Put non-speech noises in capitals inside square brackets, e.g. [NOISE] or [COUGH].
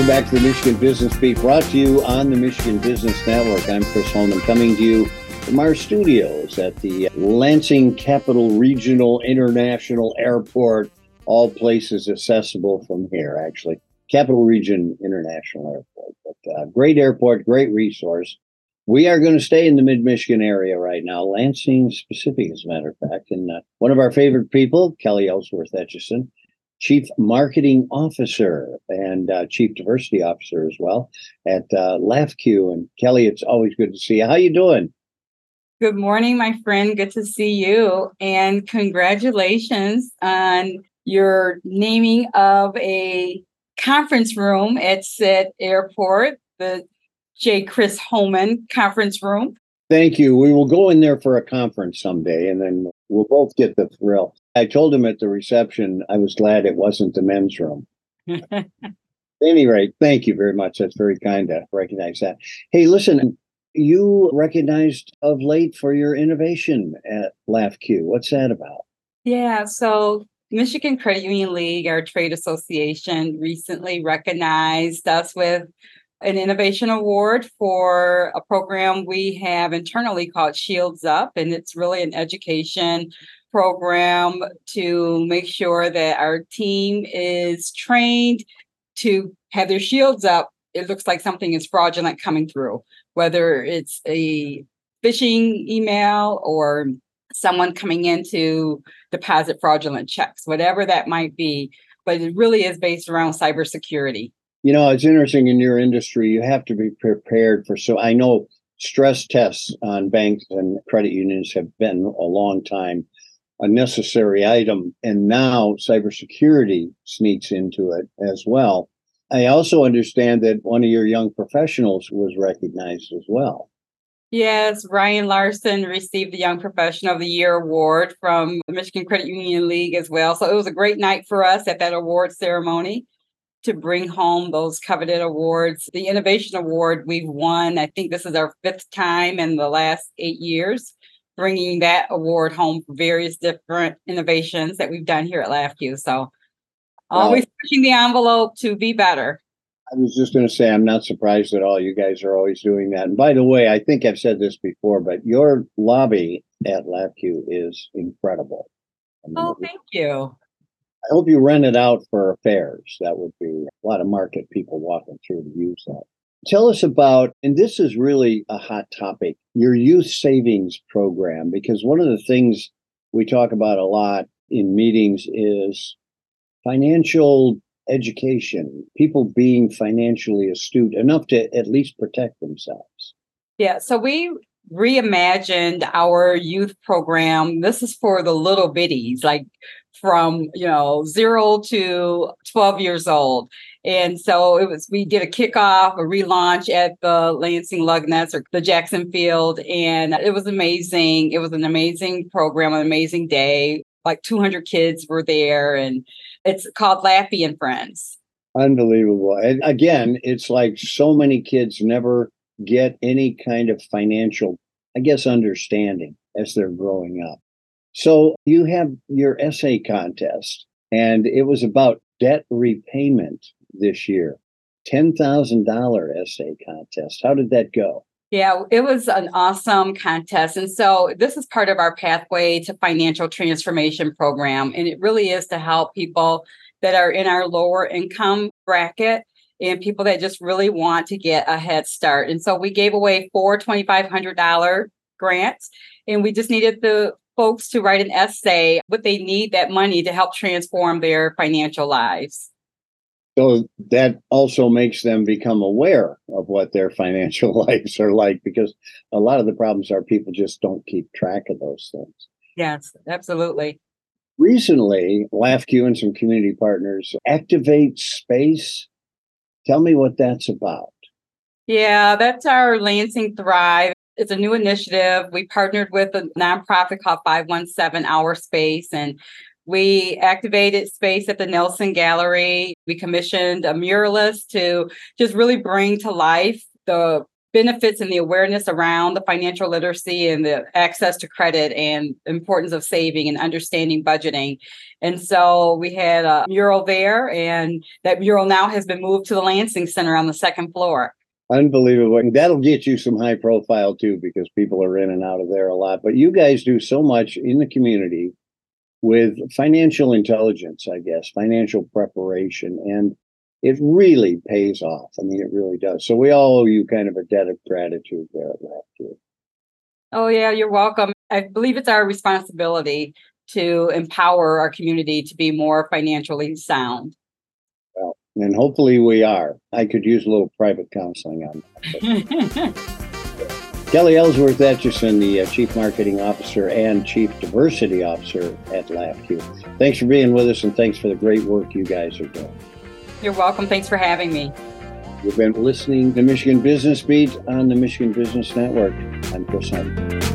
Welcome back to the Michigan Business Beat, brought to you on the Michigan Business Network. I'm Chris Holman, coming to you from our studios at the Lansing Capital Regional International Airport. All places accessible from here, actually. Capital Region International Airport. But uh, great airport, great resource. We are going to stay in the mid Michigan area right now, Lansing specific, as a matter of fact. And uh, one of our favorite people, Kelli Ellsworth Etchison, Chief Marketing Officer and uh, Chief Diversity Officer as well at uh, LAFCU. And Kelli, it's always good to see you. How you doing? Good morning, my friend. Good to see you. And congratulations on your naming of a conference room at Sid Airport, the J. Chris Holman conference room. Thank you. We will go in there for a conference someday and then we'll both get the thrill. I told him at the reception I was glad it wasn't the men's room. At [LAUGHS] any rate, thank you very much. That's very kind to recognize that. Hey, listen, you recognized of late for your innovation at LAFCU. What's that about? Yeah, so Michigan Credit Union League, our trade association, recently recognized us with an innovation award for a program we have internally called Shields Up, and it's really an education program to make sure that our team is trained to have their shields up. It looks like something is fraudulent coming through whether it's a phishing email or someone coming in to deposit fraudulent checks, whatever that might be. But it really is based around cybersecurity. You know, it's interesting in your industry, you have to be prepared for so I know stress tests on banks and credit unions have been a long time a necessary item and now cybersecurity sneaks into it as well I also understand that one of your young professionals was recognized as well. Yes, Ryan Larson received the Young Professional of the Year award from the Michigan Credit Union League as well. So it was a great night for us at that award ceremony to bring home those coveted awards. The Innovation Award we've won, I think this is our fifth time in the last eight years, bringing that award home for various different innovations that we've done here at LAFCU. So Always pushing the envelope to be better. I was just going to say, I'm not surprised at all. You guys are always doing that. And by the way, I think I've said this before, but your lobby at LAFCU is incredible. I mean, oh, thank you. Hope you rent it out for affairs. That would be a lot of market people walking through to use that. Tell us about, and this is really a hot topic, your youth savings program, because one of the things we talk about a lot in meetings is financial education, people being financially astute enough to at least protect themselves. Yeah, so we reimagined our youth program. This is for the little bitties, like from you know zero to 12 years old. And so it was we did a kickoff, a relaunch at the Lansing Lugnuts or the Jackson Field. And it was amazing. It was an amazing program, an amazing day. Like 200 kids were there and it's called Laffy and Friends. Unbelievable. And again, it's like so many kids never get any kind of financial, I guess, understanding as they're growing up. So you have your essay contest, and it was about debt repayment this year. $10,000 essay contest. How did that go? Yeah, it was an awesome contest. And so this is part of our pathway to financial transformation program. And it really is to help people that are in our lower income bracket and people that just really want to get a head start. And so we gave away four $2,500 grants and we just needed the folks to write an essay, but they need that money to help transform their financial lives. So that also makes them become aware of what their [LAUGHS] financial lives are like because a lot of the problems are people just don't keep track of those things. Yes, absolutely. Recently, LAFCU and some community partners activate space. Tell me what that's about. Yeah, that's our Lansing Thrive. It's a new initiative. We partnered with a nonprofit called 517 Our Space, and we activated space at the Nelson Gallery. We commissioned a muralist to just really bring to life the benefits and the awareness around the financial literacy and the access to credit and importance of saving and understanding budgeting. And so we had a mural there, and that mural now has been moved to the Lansing Center on the second floor. Unbelievable. And that'll get you some high profile too, because people are in and out of there a lot. But you guys do so much in the community with financial intelligence, I guess, financial preparation. And it really pays off. I mean, it really does. So we all owe you kind of a debt of gratitude there at Lab Oh, yeah, you're welcome. I believe it's our responsibility to empower our community to be more financially sound. Well, and hopefully we are. I could use a little private counseling on that. [LAUGHS] Kelli Ellsworth Etchison, the uh, Chief Marketing Officer and Chief Diversity Officer at LAFCU. Thanks for being with us and thanks for the great work you guys are doing. You're welcome. Thanks for having me. You've been listening to Michigan Business Beat on the Michigan Business Network. I'm Chris Hunt.